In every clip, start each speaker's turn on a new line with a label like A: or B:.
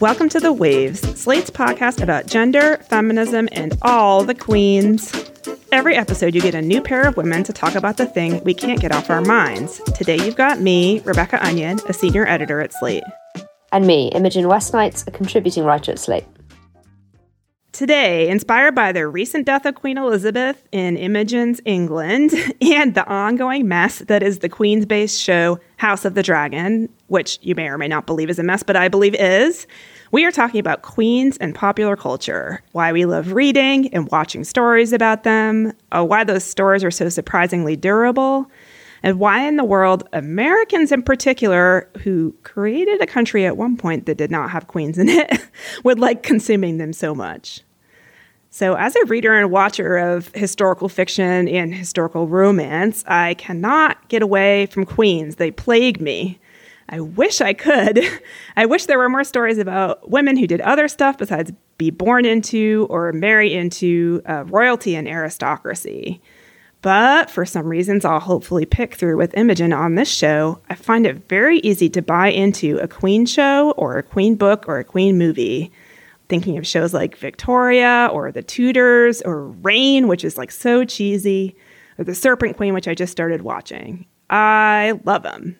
A: Welcome to The Waves, Slate's podcast about gender, feminism, and all the queens. Every episode, you get a new pair of women to talk about the thing we can't get off our minds. Today, you've got me, Rebecca Onion, a senior editor at Slate.
B: And me, Imogen West-Knights, a contributing writer at Slate.
A: Today, inspired by the recent death of Queen Elizabeth in Imogen's England and the ongoing mess that is the Queen's based show House of the Dragon, which you may or may not believe is a mess, but I believe is, we are talking about queens and popular culture, why we love reading and watching stories about them, uh, why those stories are so surprisingly durable, and why in the world Americans in particular, who created a country at one point that did not have queens in it, would like consuming them so much. So, as a reader and watcher of historical fiction and historical romance, I cannot get away from queens. They plague me. I wish I could. I wish there were more stories about women who did other stuff besides be born into or marry into uh, royalty and aristocracy. But for some reasons, I'll hopefully pick through with Imogen on this show. I find it very easy to buy into a Queen show or a Queen book or a Queen movie thinking of shows like Victoria or The Tudors or Reign, which is like so cheesy, or The Serpent Queen, which I just started watching. I love them.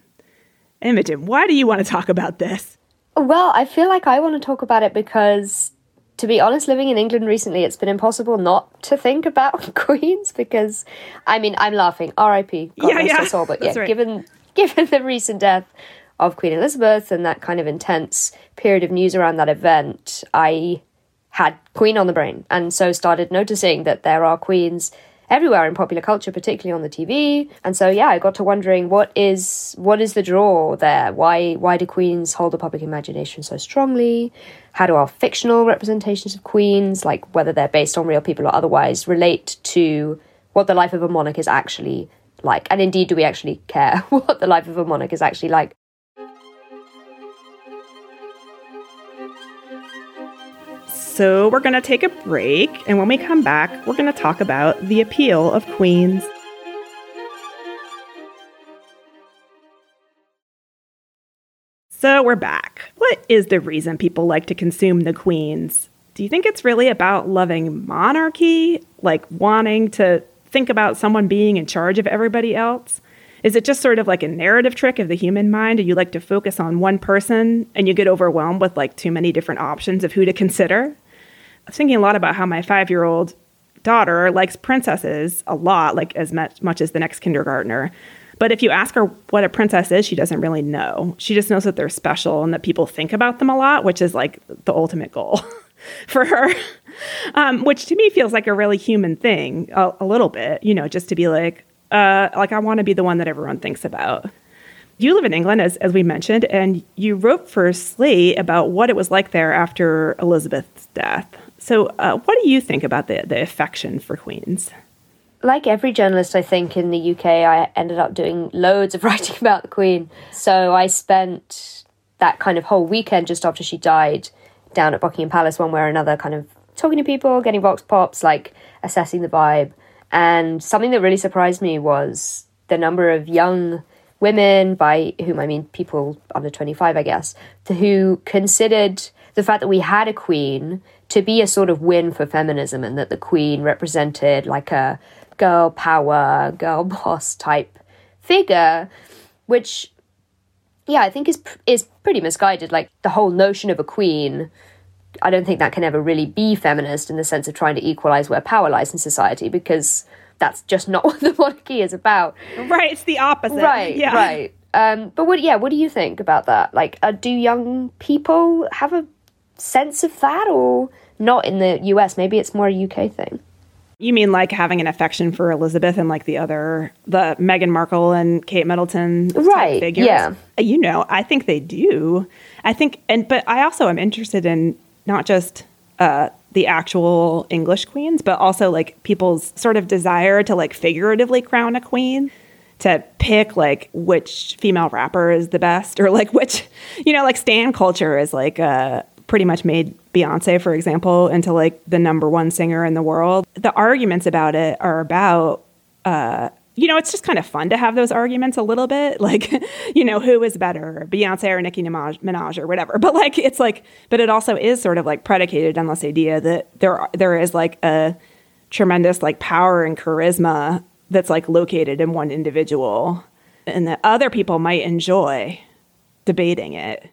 A: Imogen, why do you want to talk about this?
B: Well, I feel like I want to talk about it because, to be honest, living in England recently, it's been impossible not to think about queens because, I mean, I'm laughing. R.I.P. God
A: yeah, yeah.
B: All, but yeah, right. given given the recent death of Queen Elizabeth and that kind of intense period of news around that event, I had Queen on the brain and so started noticing that there are queens everywhere in popular culture particularly on the TV and so yeah I got to wondering what is what is the draw there? Why why do queens hold the public imagination so strongly? How do our fictional representations of queens like whether they're based on real people or otherwise relate to what the life of a monarch is actually like? And indeed do we actually care what the life of a monarch is actually like
A: So we're going to take a break, and when we come back, we're going to talk about the appeal of queens. So we're back. What is the reason people like to consume the queens? Do you think it's really about loving monarchy, like wanting to think about someone being in charge of everybody else? Is it just sort of like a narrative trick of the human mind and you like to focus on one person and you get overwhelmed with like too many different options of who to consider? I was thinking a lot about how my five year old daughter likes princesses a lot, like as much, much as the next kindergartner. But if you ask her what a princess is, she doesn't really know. She just knows that they're special and that people think about them a lot, which is like the ultimate goal for her. Um, which to me feels like a really human thing, a, a little bit, you know, just to be like, uh, like I want to be the one that everyone thinks about. You live in England, as, as we mentioned, and you wrote for Slate about what it was like there after Elizabeth's death. So, uh, what do you think about the, the affection for Queens?
B: Like every journalist, I think in the UK, I ended up doing loads of writing about the Queen. So I spent that kind of whole weekend just after she died down at Buckingham Palace, one way or another, kind of talking to people, getting vox pops, like assessing the vibe. And something that really surprised me was the number of young women, by whom I mean people under 25, I guess, who considered the fact that we had a queen to be a sort of win for feminism and that the queen represented like a girl power, girl boss type figure, which yeah, I think is is pretty misguided. Like the whole notion of a queen, I don't think that can ever really be feminist in the sense of trying to equalize where power lies in society because that's just not what the monarchy is about.
A: Right, it's the opposite.
B: Right, yeah. right. Um, but what, yeah, what do you think about that? Like, uh, do young people have a sense of that, or not in the US. Maybe it's more a UK thing.
A: You mean like having an affection for Elizabeth and like the other, the Meghan Markle and Kate Middleton
B: right?
A: Figures?
B: Yeah,
A: you know, I think they do. I think, and but I also am interested in not just uh, the actual English queens, but also like people's sort of desire to like figuratively crown a queen to pick like which female rapper is the best or like which you know like stan culture is like uh pretty much made Beyonce, for example, into like the number one singer in the world. The arguments about it are about, uh, you know, it's just kind of fun to have those arguments a little bit. Like, you know, who is better, Beyonce or Nicki Minaj or whatever. But like, it's like, but it also is sort of like predicated on this idea that there there is like a tremendous like power and charisma that's like located in one individual, and that other people might enjoy debating it.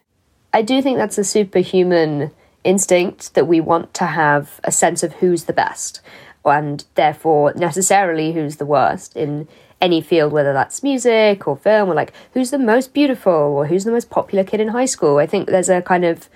B: I do think that's a superhuman instinct that we want to have a sense of who's the best and therefore necessarily who's the worst in any field, whether that's music or film, or like who's the most beautiful or who's the most popular kid in high school. I think there's a kind of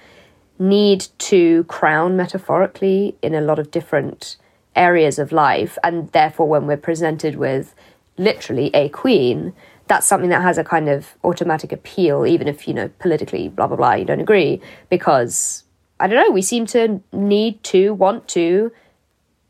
B: need to crown metaphorically in a lot of different areas of life, and therefore, when we're presented with literally a queen, that's something that has a kind of automatic appeal, even if, you know, politically, blah, blah, blah, you don't agree, because I don't know, we seem to need to, want to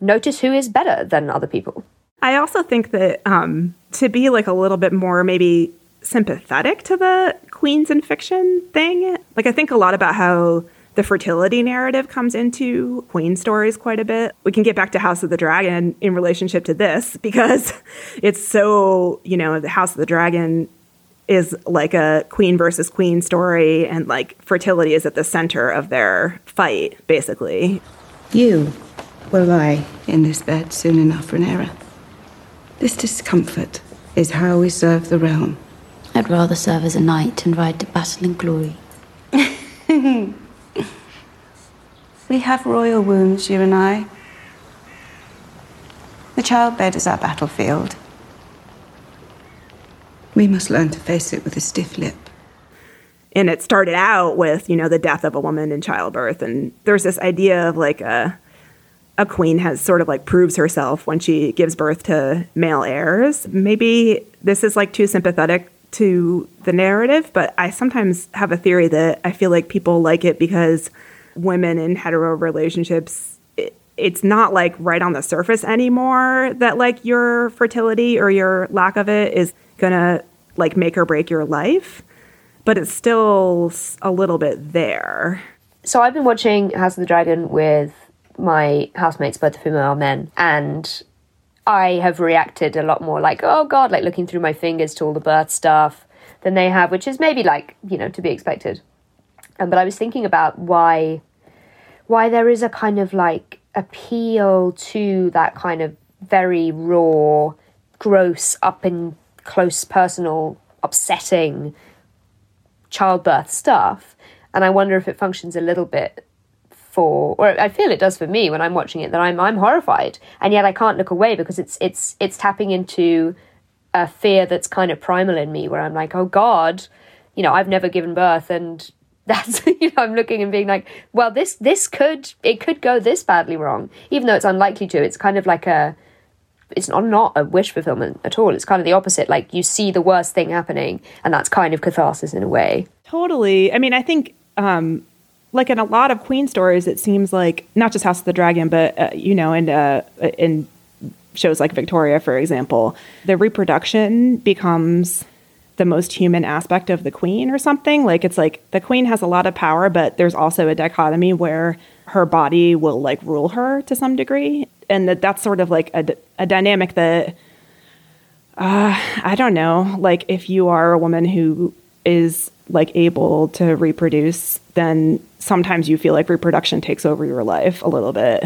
B: notice who is better than other people.
A: I also think that um, to be like a little bit more maybe sympathetic to the queens in fiction thing, like I think a lot about how the fertility narrative comes into queen stories quite a bit. We can get back to House of the Dragon in relationship to this because it's so, you know, the House of the Dragon is like a queen versus queen story and like fertility is at the center of their fight basically.
C: You will lie in this bed soon enough, Rhaenyra. This discomfort is how we serve the realm.
D: I'd rather serve as a knight and ride to battle in glory.
C: we have royal wounds, you and I. The childbed is our battlefield. We must learn to face it with a stiff lip.
A: And it started out with, you know, the death of a woman in childbirth. And there's this idea of like a a queen has sort of like proves herself when she gives birth to male heirs. Maybe this is like too sympathetic to the narrative, but I sometimes have a theory that I feel like people like it because women in hetero relationships it, it's not like right on the surface anymore that like your fertility or your lack of it is going to like make or break your life, but it's still a little bit there.
B: So I've been watching House of the Dragon with my housemates, both of whom are men, and I have reacted a lot more like, oh God, like looking through my fingers to all the birth stuff than they have, which is maybe like, you know, to be expected. Um, but I was thinking about why why there is a kind of like appeal to that kind of very raw, gross, up and close, personal, upsetting childbirth stuff. And I wonder if it functions a little bit for or I feel it does for me when I'm watching it that I'm I'm horrified. And yet I can't look away because it's it's it's tapping into a fear that's kind of primal in me where I'm like oh god you know I've never given birth and that's you know I'm looking and being like well this this could it could go this badly wrong. Even though it's unlikely to it's kind of like a it's not, not a wish fulfillment at all. It's kind of the opposite. Like you see the worst thing happening and that's kind of catharsis in a way.
A: Totally. I mean I think um like in a lot of Queen stories, it seems like not just House of the Dragon, but uh, you know, in uh, in shows like Victoria, for example, the reproduction becomes the most human aspect of the queen or something. Like it's like the queen has a lot of power, but there's also a dichotomy where her body will like rule her to some degree, and that that's sort of like a, a dynamic that. Uh, I don't know. Like, if you are a woman who is like able to reproduce, then sometimes you feel like reproduction takes over your life a little bit.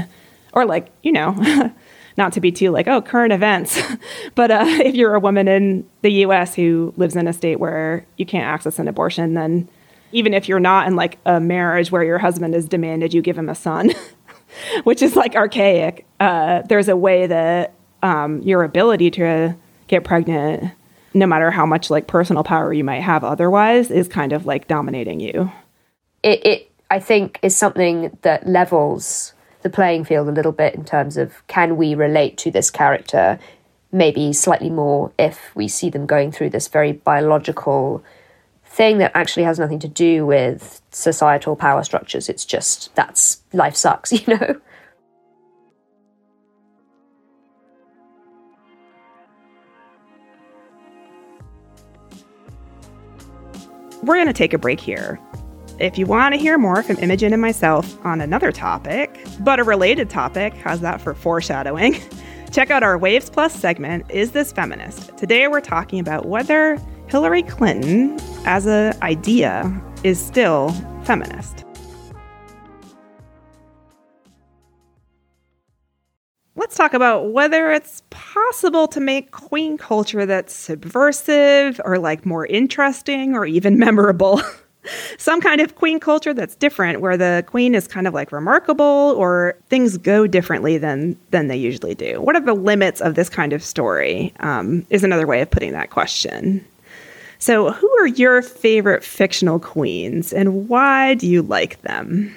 A: Or like, you know, not to be too like, oh, current events. but uh, if you're a woman in the US who lives in a state where you can't access an abortion, then even if you're not in like a marriage where your husband has demanded you give him a son, which is like archaic, uh, there's a way that um, your ability to get pregnant no matter how much like personal power you might have otherwise is kind of like dominating you
B: it, it i think is something that levels the playing field a little bit in terms of can we relate to this character maybe slightly more if we see them going through this very biological thing that actually has nothing to do with societal power structures it's just that's life sucks you know
A: we're going to take a break here. If you want to hear more from Imogen and myself on another topic, but a related topic, how's that for foreshadowing? Check out our Waves Plus segment, Is This Feminist? Today we're talking about whether Hillary Clinton, as an idea, is still feminist. Let's talk about whether it's possible to make queen culture that's subversive or like more interesting or even memorable. Some kind of queen culture that's different where the queen is kind of like remarkable or things go differently than than they usually do. What are the limits of this kind of story um, is another way of putting that question. So who are your favorite fictional queens and why do you like them?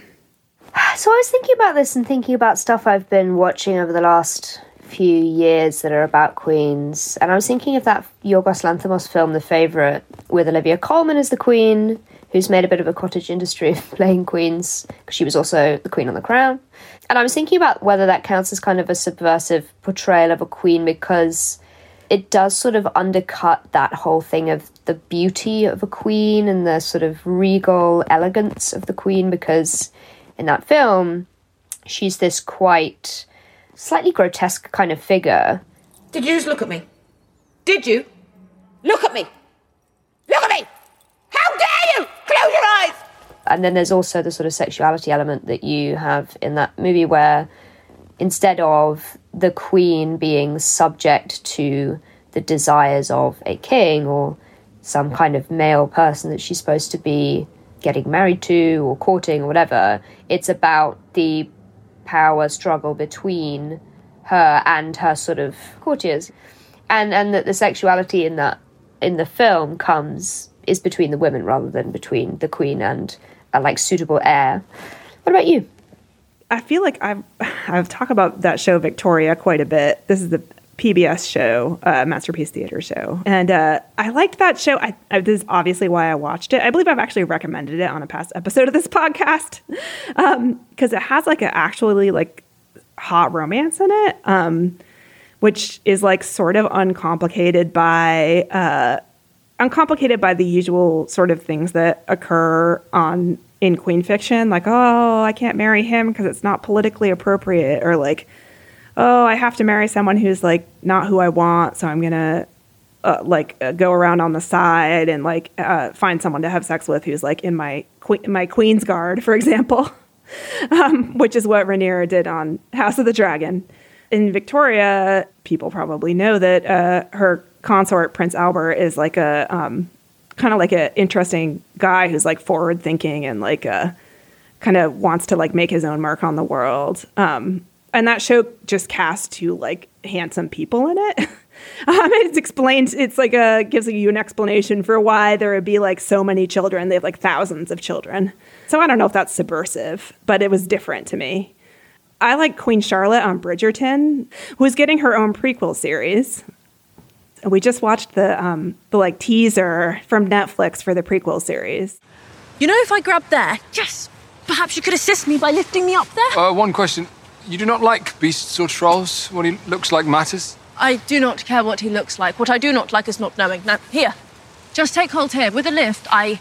B: So i was thinking about this and thinking about stuff i've been watching over the last few years that are about queens. And i was thinking of that yorgos lanthimos film the favorite with olivia colman as the queen who's made a bit of a cottage industry of playing queens because she was also the queen on the crown. And I was thinking about whether that counts as kind of a subversive portrayal of a queen because it does sort of undercut that whole thing of the beauty of a queen and the sort of regal elegance of the queen because in that film she's this quite slightly grotesque kind of figure.
E: Did you just look at me? Did you? Look at me! Look at me! Close your eyes!
B: And then there's also the sort of sexuality element that you have in that movie where instead of the queen being subject to the desires of a king or some kind of male person that she's supposed to be getting married to or courting or whatever, it's about the power struggle between her and her sort of courtiers. And and that the sexuality in that in the film comes is between the women rather than between the queen and a like suitable heir. What about you?
A: I feel like I've I've talked about that show Victoria quite a bit. This is the PBS show, uh, Masterpiece Theater show, and uh, I liked that show. I, I, this is obviously why I watched it. I believe I've actually recommended it on a past episode of this podcast because um, it has like an actually like hot romance in it, um, which is like sort of uncomplicated by uh, uncomplicated by the usual sort of things that occur on in queen fiction like oh i can't marry him because it's not politically appropriate or like oh i have to marry someone who's like not who i want so i'm gonna uh, like uh, go around on the side and like uh, find someone to have sex with who's like in my que- my queen's guard for example um, which is what Rhaenyra did on house of the dragon. In victoria people probably know that uh, her consort Prince Albert is like a um, kind of like an interesting guy who's like forward thinking and like a uh, kind of wants to like make his own mark on the world. Um, and that show just casts two like handsome people in it. um, it's explained. It's like a gives you an explanation for why there would be like so many children. They have like thousands of children. So I don't know if that's subversive, but it was different to me. I like Queen Charlotte on Bridgerton, who's getting her own prequel series we just watched the um, the like teaser from Netflix for the prequel series.
F: You know, if I grab there, yes, perhaps you could assist me by lifting me up there.
G: Uh, one question: You do not like beasts or trolls? What he looks like matters.
F: I do not care what he looks like. What I do not like is not knowing. Now, here, just take hold here. With a lift, I.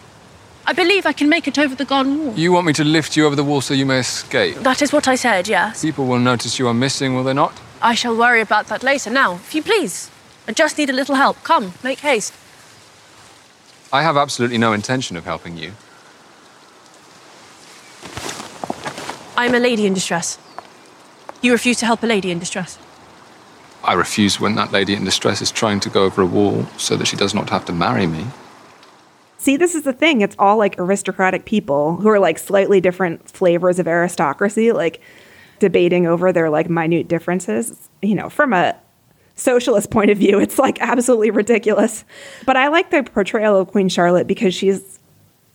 F: I believe I can make it over the garden wall.
G: You want me to lift you over the wall so you may escape?
F: That is what I said, yes.
G: People will notice you are missing, will they not?
F: I shall worry about that later. Now, if you please. I just need a little help. Come, make haste.
G: I have absolutely no intention of helping you.
F: I am a lady in distress. You refuse to help a lady in distress.
G: I refuse when that lady in distress is trying to go over a wall so that she does not have to marry me.
A: See, this is the thing. It's all like aristocratic people who are like slightly different flavors of aristocracy, like debating over their like minute differences. You know, from a socialist point of view, it's like absolutely ridiculous. But I like the portrayal of Queen Charlotte because she's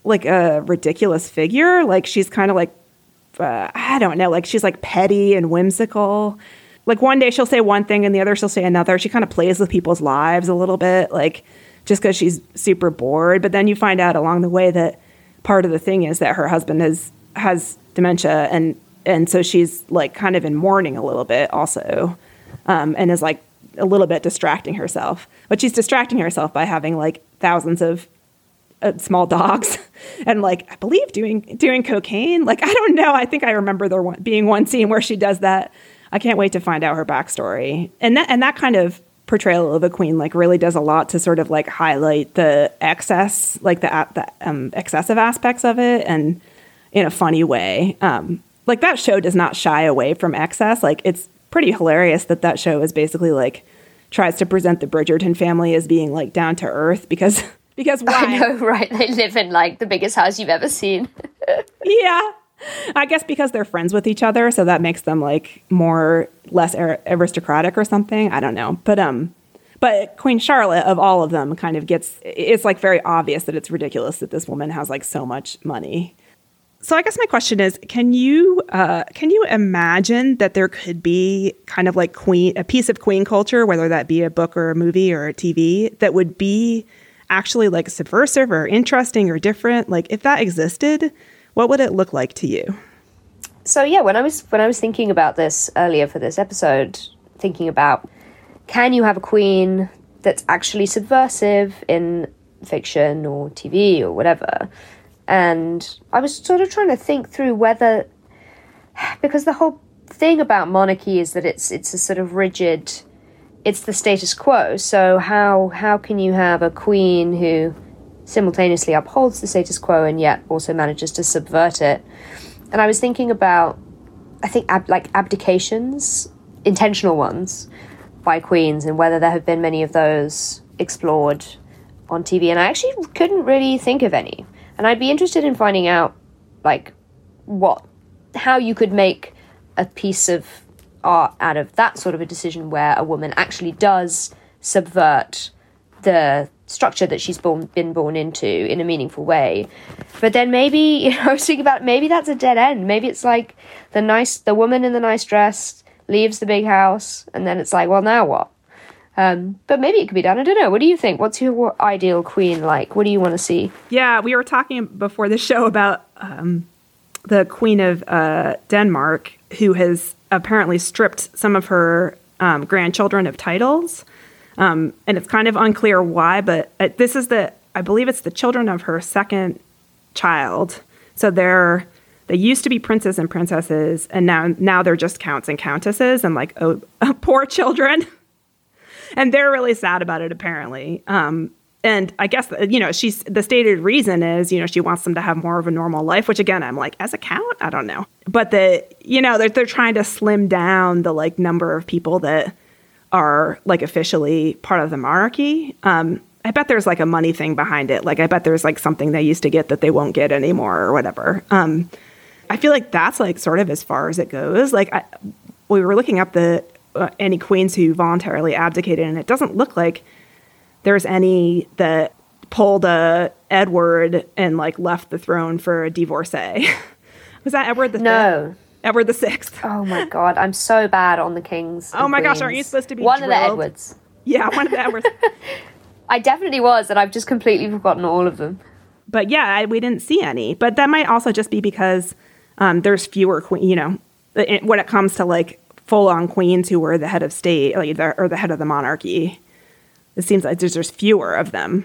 A: like a ridiculous figure. Like she's kind of like, uh, I don't know, like she's like petty and whimsical. Like one day she'll say one thing and the other she'll say another. She kind of plays with people's lives a little bit, like just because she's super bored. But then you find out along the way that part of the thing is that her husband has has dementia and and so she's like kind of in mourning a little bit also um, and is like a little bit distracting herself. But she's distracting herself by having like thousands of uh, small dogs and like I believe doing doing cocaine. Like I don't know. I think I remember there being one scene where she does that. I can't wait to find out her backstory. And that and that kind of portrayal of a queen like really does a lot to sort of like highlight the excess, like the the um, excessive aspects of it, and in a funny way. Um, like that show does not shy away from excess. Like it's pretty hilarious that that show is basically like tries to present the Bridgerton family as being like down to earth because because why?
B: I know, right? They live in like the biggest house you've ever seen.
A: yeah. I guess because they're friends with each other, so that makes them like more less aristocratic or something. I don't know, but um, but Queen Charlotte of all of them kind of gets. It's like very obvious that it's ridiculous that this woman has like so much money. So I guess my question is, can you uh, can you imagine that there could be kind of like queen a piece of queen culture, whether that be a book or a movie or a TV, that would be actually like subversive or interesting or different? Like if that existed, what would it look like to you?
B: So yeah, when I was when I was thinking about this earlier for this episode, thinking about can you have a queen that's actually subversive in fiction or TV or whatever? And I was sort of trying to think through whether because the whole thing about monarchy is that it's it's a sort of rigid it's the status quo. So how how can you have a queen who simultaneously upholds the status quo and yet also manages to subvert it. And I was thinking about, I think, ab- like abdications, intentional ones by queens, and whether there have been many of those explored on TV. And I actually couldn't really think of any. And I'd be interested in finding out, like, what, how you could make a piece of art out of that sort of a decision where a woman actually does subvert the structure that she's born, been born into in a meaningful way. But then maybe, you know, I was thinking about maybe that's a dead end. Maybe it's like the nice, the woman in the nice dress leaves the big house, and then it's like, well, now what? Um, but maybe it could be done. I don't know. What do you think? What's your ideal queen like? What do you want to see?
A: Yeah, we were talking before the show about um, the Queen of uh, Denmark, who has apparently stripped some of her um, grandchildren of titles. Um, and it's kind of unclear why, but uh, this is the, I believe it's the children of her second child. So they're, they used to be princes and princesses, and now now they're just counts and countesses, and like oh, poor children, and they're really sad about it apparently. Um, and I guess you know she's the stated reason is you know she wants them to have more of a normal life, which again I'm like as a count I don't know, but the you know they're they're trying to slim down the like number of people that are like officially part of the monarchy. Um, I bet there's like a money thing behind it. Like I bet there's like something they used to get that they won't get anymore or whatever. Um, I feel like that's like sort of as far as it goes. Like I, we were looking up the uh, any queens who voluntarily abdicated, and it doesn't look like there's any that pulled a Edward and like left the throne for a divorcee. Was that Edward the
B: No.
A: Edward the Sixth.
B: Oh my god, I'm so bad on the kings.
A: Oh my gosh, aren't you supposed to be
B: one
A: drilled?
B: of the Edwards?
A: Yeah, one of the Edwards.
B: I definitely was, and I've just completely forgotten all of them.
A: But yeah, I, we didn't see any. But that might also just be because um, there's fewer queen. You know, it, when it comes to like full on queens who were the head of state, like the, or the head of the monarchy, it seems like there's, there's fewer of them.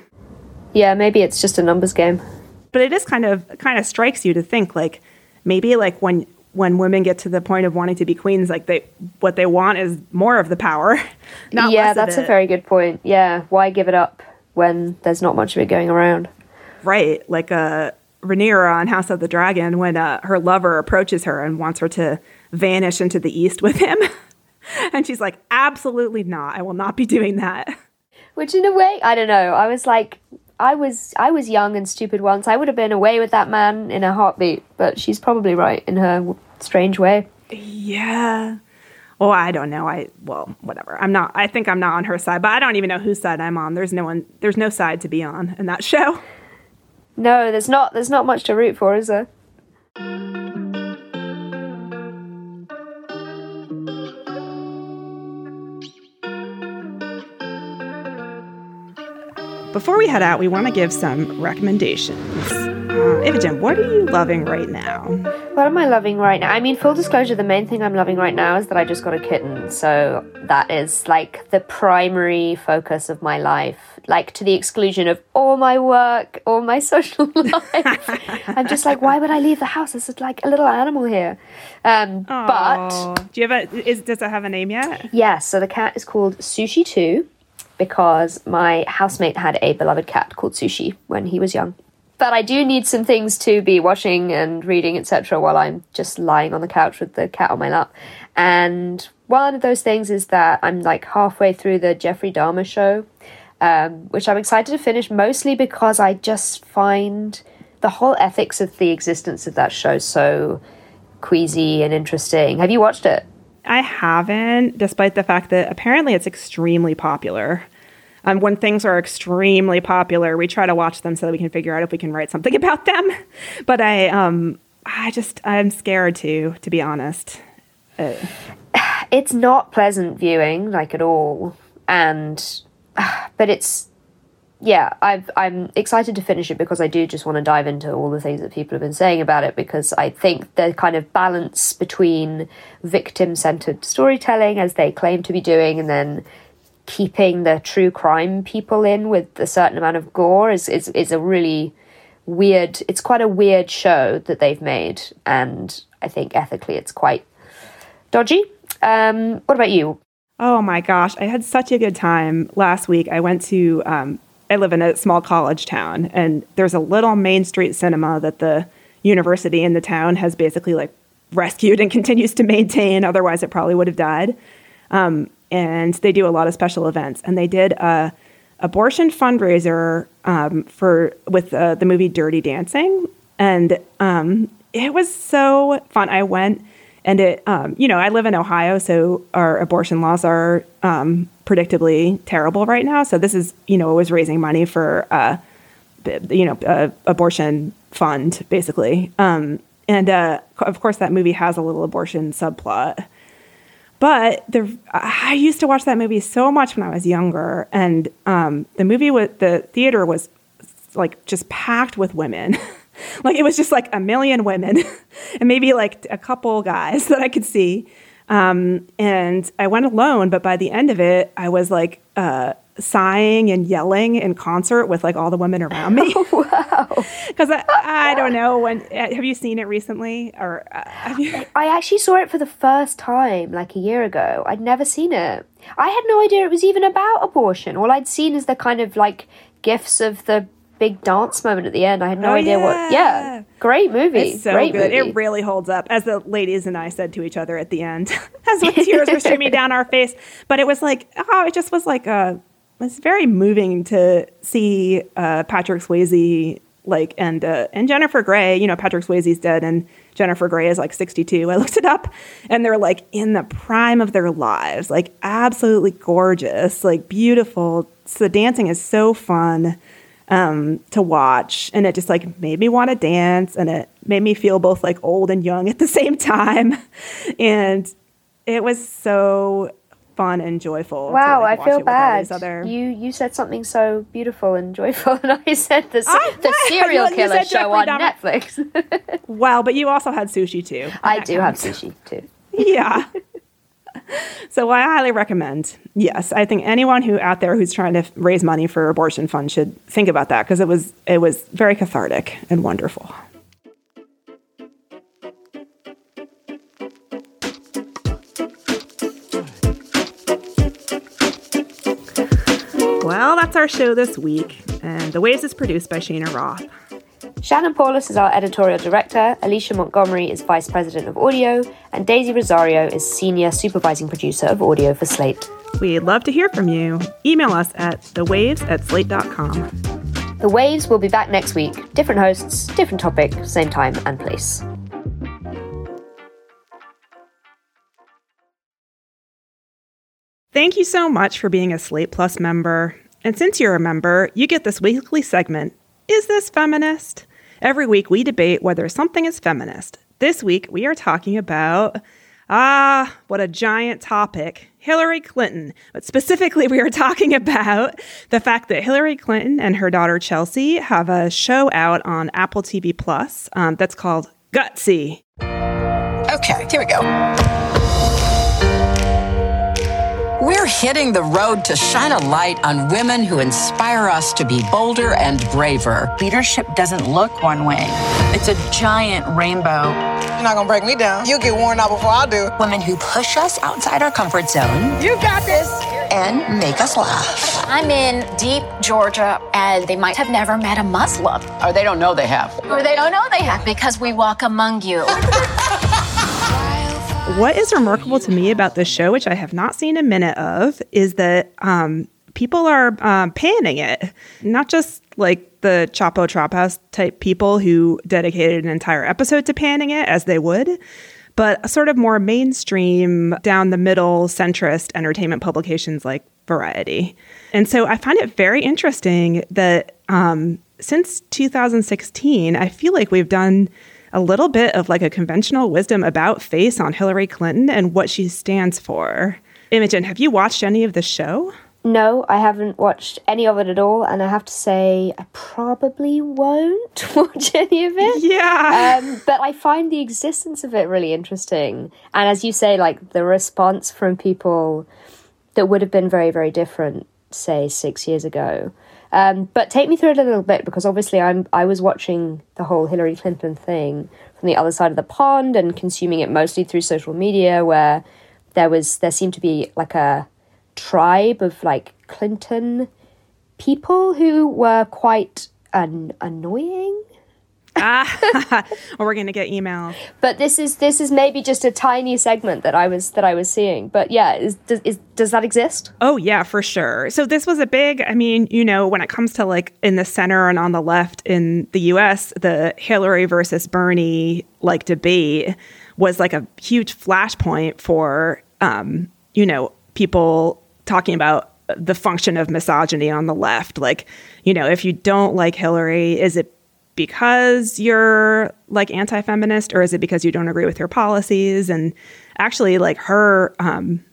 B: Yeah, maybe it's just a numbers game.
A: But it is kind of kind of strikes you to think like maybe like when when women get to the point of wanting to be queens, like they what they want is more of the power. Not
B: yeah, that's a very good point. Yeah, why give it up when there's not much of it going around?
A: Right, like uh, Rhaenyra on House of the Dragon, when uh, her lover approaches her and wants her to vanish into the east with him, and she's like, "Absolutely not! I will not be doing that."
B: Which, in a way, I don't know. I was like, I was I was young and stupid once. I would have been away with that man in a heartbeat. But she's probably right in her strange way.
A: Yeah. Oh, I don't know. I well, whatever. I'm not. I think I'm not on her side, but I don't even know whose side I'm on. There's no one. There's no side to be on in that show.
B: No, there's not. There's not much to root for, is there?
A: Before we head out, we want to give some recommendations. Uh, Imogen, what are you loving right now?
B: What am I loving right now? I mean, full disclosure, the main thing I'm loving right now is that I just got a kitten. So that is like the primary focus of my life, like to the exclusion of all my work, all my social life. I'm just like, why would I leave the house? There's like a little animal here. Um, but
A: do you have a? Is does it have a name yet?
B: Yes, so the cat is called Sushi 2 because my housemate had a beloved cat called Sushi when he was young. But I do need some things to be watching and reading, etc., while I'm just lying on the couch with the cat on my lap. And one of those things is that I'm like halfway through the Jeffrey Dahmer show, um, which I'm excited to finish mostly because I just find the whole ethics of the existence of that show so queasy and interesting. Have you watched it?
A: I haven't, despite the fact that apparently it's extremely popular. Um, when things are extremely popular, we try to watch them so that we can figure out if we can write something about them. But I, um, I just, I'm scared to, to be honest.
B: it's not pleasant viewing like at all and but it's yeah I've, i'm excited to finish it because i do just want to dive into all the things that people have been saying about it because i think the kind of balance between victim-centered storytelling as they claim to be doing and then keeping the true crime people in with a certain amount of gore is, is, is a really weird it's quite a weird show that they've made and i think ethically it's quite dodgy. Um, what about you?
A: Oh my gosh, I had such a good time last week. I went to, um, I live in a small college town, and there's a little Main Street cinema that the university in the town has basically like rescued and continues to maintain. Otherwise, it probably would have died. Um, and they do a lot of special events, and they did a abortion fundraiser um, for with uh, the movie Dirty Dancing, and um, it was so fun. I went and it, um, you know, I live in Ohio, so our abortion laws are um, predictably terrible right now. So this is, you know, it was raising money for, uh, you know, uh, abortion fund basically. Um, and uh, of course, that movie has a little abortion subplot. But the I used to watch that movie so much when I was younger, and um, the movie was the theater was like just packed with women. like it was just like a million women and maybe like a couple guys that I could see. Um, and I went alone, but by the end of it, I was like uh, sighing and yelling in concert with like all the women around me.
B: wow.
A: Because I, I don't know when have you seen it recently or uh, have you?
B: I actually saw it for the first time like a year ago. I'd never seen it. I had no idea it was even about abortion. All I'd seen is the kind of like gifs of the big dance moment at the end. I had no
A: Oh,
B: idea what.
A: yeah.
B: Yeah, great movie.
A: It's so
B: great
A: good.
B: movie.
A: It really holds up, as the ladies and I said to each other at the end, as the tears were streaming down our face. But it was like, oh, it just was like a. It's very moving to see uh, Patrick Swayze like and uh, and Jennifer Grey. You know, Patrick Swayze's dead, and Jennifer Grey is like sixty two. I looked it up, and they're like in the prime of their lives, like absolutely gorgeous, like beautiful. So the dancing is so fun um, to watch, and it just like made me want to dance, and it made me feel both like old and young at the same time, and it was so fun and joyful. to,
B: Wow,
A: like,
B: I feel bad.
A: Other...
B: You you said something so beautiful and joyful, and I said the,
A: I-
B: the serial killer show on
A: Dahmer.
B: Netflix.
A: Wow, but you also had sushi too.
B: I do have sushi too.
A: yeah. So I highly recommend. Yes, I think anyone who out there who's trying to raise money for abortion funds should think about that because it was it was very cathartic and wonderful. Well, that's our show this week, and The Waves is produced by Cheyna Roth.
B: Shannon Palus is our editorial director, Alicia Montgomery is vice president of audio, and Daisy Rosario is senior supervising producer of audio for Slate.
A: We'd love to hear from you. Email us at thewaves at slate.com.
B: The Waves will be back next week. Different hosts, different topic, same time and place.
A: Thank you so much for being a Slate Plus member. And since you're a member, you get this weekly segment Is This Feminist? Every week we debate whether something is feminist. This week we are talking about Ah, what a giant topic. Hillary Clinton. But specifically, we are talking about the fact that Hillary Clinton and her daughter Chelsea have a show out on Apple TV Plus um, that's called Gutsy.
H: Okay, here we go. We're hitting the road to shine a light on women who inspire us to be bolder and braver.
I: Leadership doesn't look one way, it's a giant rainbow.
J: You're not gonna break me down. You'll get worn out before I do.
H: Women who push us outside our comfort zone.
J: You got this.
H: And make us laugh.
K: I'm in deep Georgia, and they might have never met a Muslim.
H: Or they don't know they have.
K: Or they don't know they have because we walk among you.
A: What is remarkable to me about this show, which I have not seen a minute of, is that um, people are um, panning it. Not just like the Chapo Trap House type people who dedicated an entire episode to panning it, as they would, but sort of more mainstream, down the middle, centrist entertainment publications like Variety. And so I find it very interesting that um, since 2016, I feel like we've done a little bit of like a conventional wisdom about face on Hillary Clinton and what she stands for. Imogen, have you watched any of the show?
B: No, I haven't watched any of it at all, and I have to say I probably won't watch any of it.
A: Yeah.
B: Um, but I find the existence of it really interesting, and as you say, like the response from people that would have been very, very different, say six years ago. Um, but take me through it a little bit because obviously I'm I was watching the whole Hillary Clinton thing from the other side of the pond and consuming it mostly through social media, where there was there seemed to be like a tribe of like Clinton people who were quite an- annoying.
A: Ah, or we're gonna get emails.
B: But this is this is maybe just a tiny segment that I was that I was seeing. But yeah, is does is, does that exist?
A: Oh yeah, for sure. So this was a big. I mean, you know, when it comes to like in the center and on the left in the U.S., the Hillary versus Bernie like debate was like a huge flashpoint for um, you know people talking about the function of misogyny on the left. Like, you know, if you don't like Hillary, is it because you're like anti-feminist or is it because you don't agree with her policies? And actually like her um,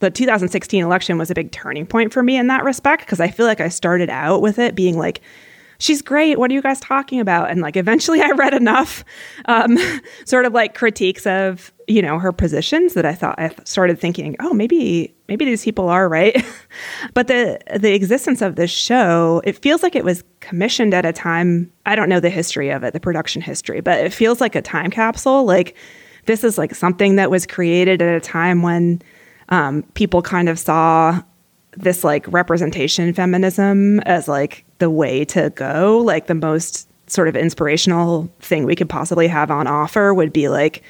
A: the 2016 election was a big turning point for me in that respect because i feel like i started out with it being like she's great what are you guys talking about? And like eventually i read enough um, sort of like critiques of you know her positions that i thought i started thinking oh maybe maybe these people are right. But the the existence of this show it feels like it was commissioned at a time i don't know the history of it the production history but it feels like a time capsule. Like this is like something that was created at a time when um, people kind of saw this like representation feminism as like the way to go. Like the most sort of inspirational thing we could possibly have on offer would be like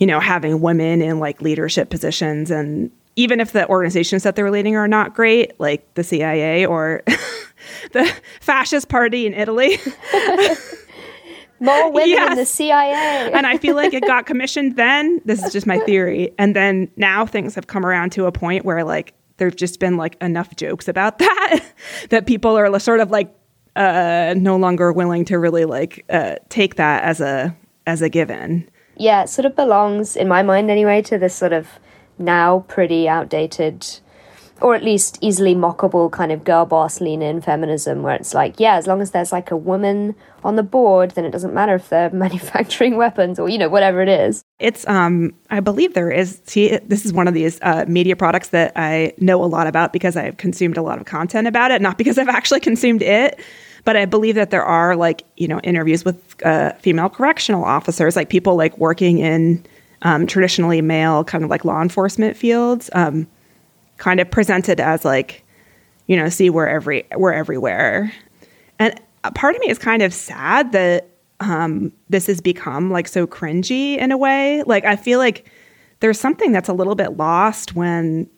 A: you know having women in like leadership positions and even if the organizations that they're leading are not great like the cia or the fascist party in italy
B: more women yes. in the cia
A: and i feel like it got commissioned then this is just my theory and then now things have come around to a point where like there've just been like enough jokes about that that people are sort of like uh, no longer willing to really like uh, take that as a as a given.
B: Yeah, it sort of belongs in my mind anyway to this sort of now pretty outdated or at least easily mockable kind of girl boss lean in feminism where it's like yeah as long as there's like a woman on the board then it doesn't matter if they're manufacturing weapons or you know whatever it is.
A: It's um i believe there is see this is one of these uh, media products that i know a lot about because i've consumed a lot of content about it not because i've actually consumed it but i believe that there are like you know interviews with uh, female correctional officers like people like working in um, traditionally male kind of like law enforcement fields um, kind of presented as like, you know, see we're every we're everywhere. And part of me is kind of sad that um, this has become like so cringy in a way. Like I feel like there's something that's a little bit lost when,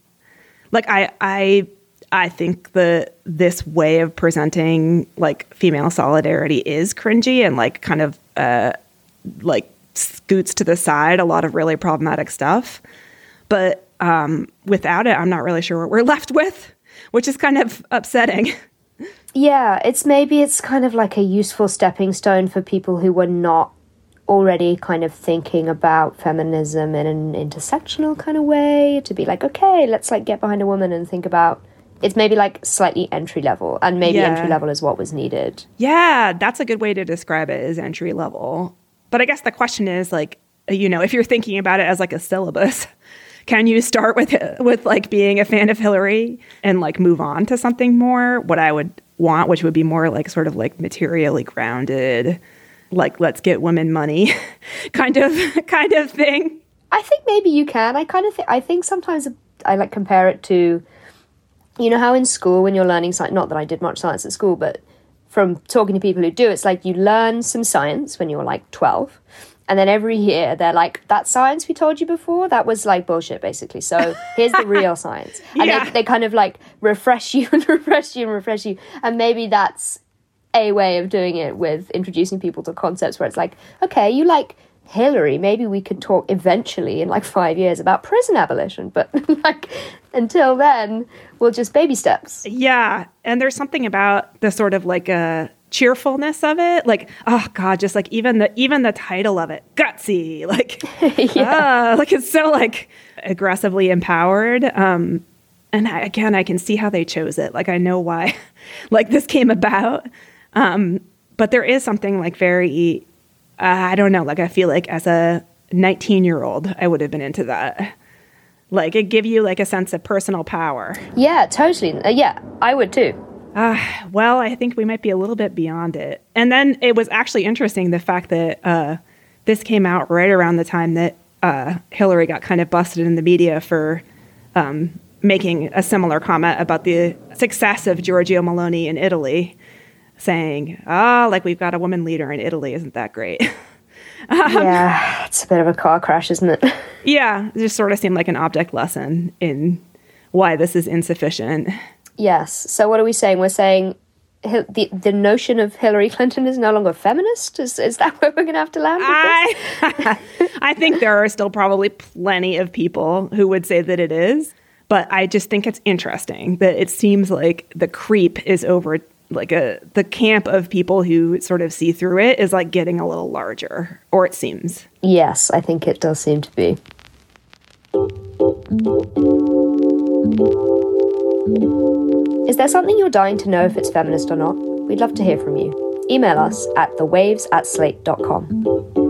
A: like I I I think the this way of presenting like female solidarity is cringy and like kind of uh, like scoots to the side a lot of really problematic stuff. But um, without it, I'm not really sure what we're left with, which is kind of upsetting.
B: Yeah, it's maybe it's kind of like a useful stepping stone for people who were not already kind of thinking about feminism in an intersectional kind of way to be like okay let's like get behind a woman and think about it's maybe like slightly entry level and maybe
A: Yeah.
B: entry level is what was needed
A: Yeah, that's a good way to describe it as entry level. But I guess the question is like, you know, if you're thinking about it as like a syllabus, can you start with with like being a fan of Hillary and like move on to something more? What I would want, which would be more like sort of like materially grounded, like let's get women money kind of kind of thing.
B: I think maybe you can. I kind of think I think sometimes I like compare it to you know how in school when you're learning science not that I did much science at school, but from talking to people who do, it's like you learn some science when you're like 12 and then every year they're like that science we told you before that was like bullshit basically so here's the real science and
A: Yeah.
B: they, they kind of like refresh you and refresh you and refresh you and maybe that's a way of doing it with introducing people to concepts where it's like, okay, you like Hillary, maybe we could talk eventually in like five years about prison abolition, but like until then, we'll just baby steps.
A: Yeah, and there's something about the sort of like a cheerfulness of it, like oh god, just like even the even the title of it, gutsy, like ah, like it's so like aggressively empowered. Um, and I, again, I can see how they chose it. Like I know why, like this came about. Um, but there is something like very, uh, I don't know, like I feel like as a 19 year old, I would have been into that. Like it give you like a sense of personal power.
B: Yeah, totally. Uh, yeah, I would too.
A: Ah, well, I think we might be a little bit beyond it. And then it was actually interesting the fact that uh, this came out right around the time that uh, Hillary got kind of busted in the media for um, making a similar comment about the success of Giorgia Meloni in Italy, saying, "Ah, like we've got a woman leader in Italy, isn't that great?"
B: yeah, it's a bit of a car crash, isn't it?
A: yeah, it just sort of seemed like an object lesson in why this is insufficient.
B: yes. So what are we saying? We're saying the the notion of Hillary Clinton is no longer feminist. Is is that where we're going to have to land?
A: I, I think there are still probably plenty of people who would say that it is, but I just think it's interesting that it seems like the creep is over like a the camp of people who sort of see through it is like getting a little larger, or it seems.
B: Yes, I think it does seem to be. Is there something you're dying to know if it's feminist or not? We'd love to hear from you. Email us at thewaves at slate.com.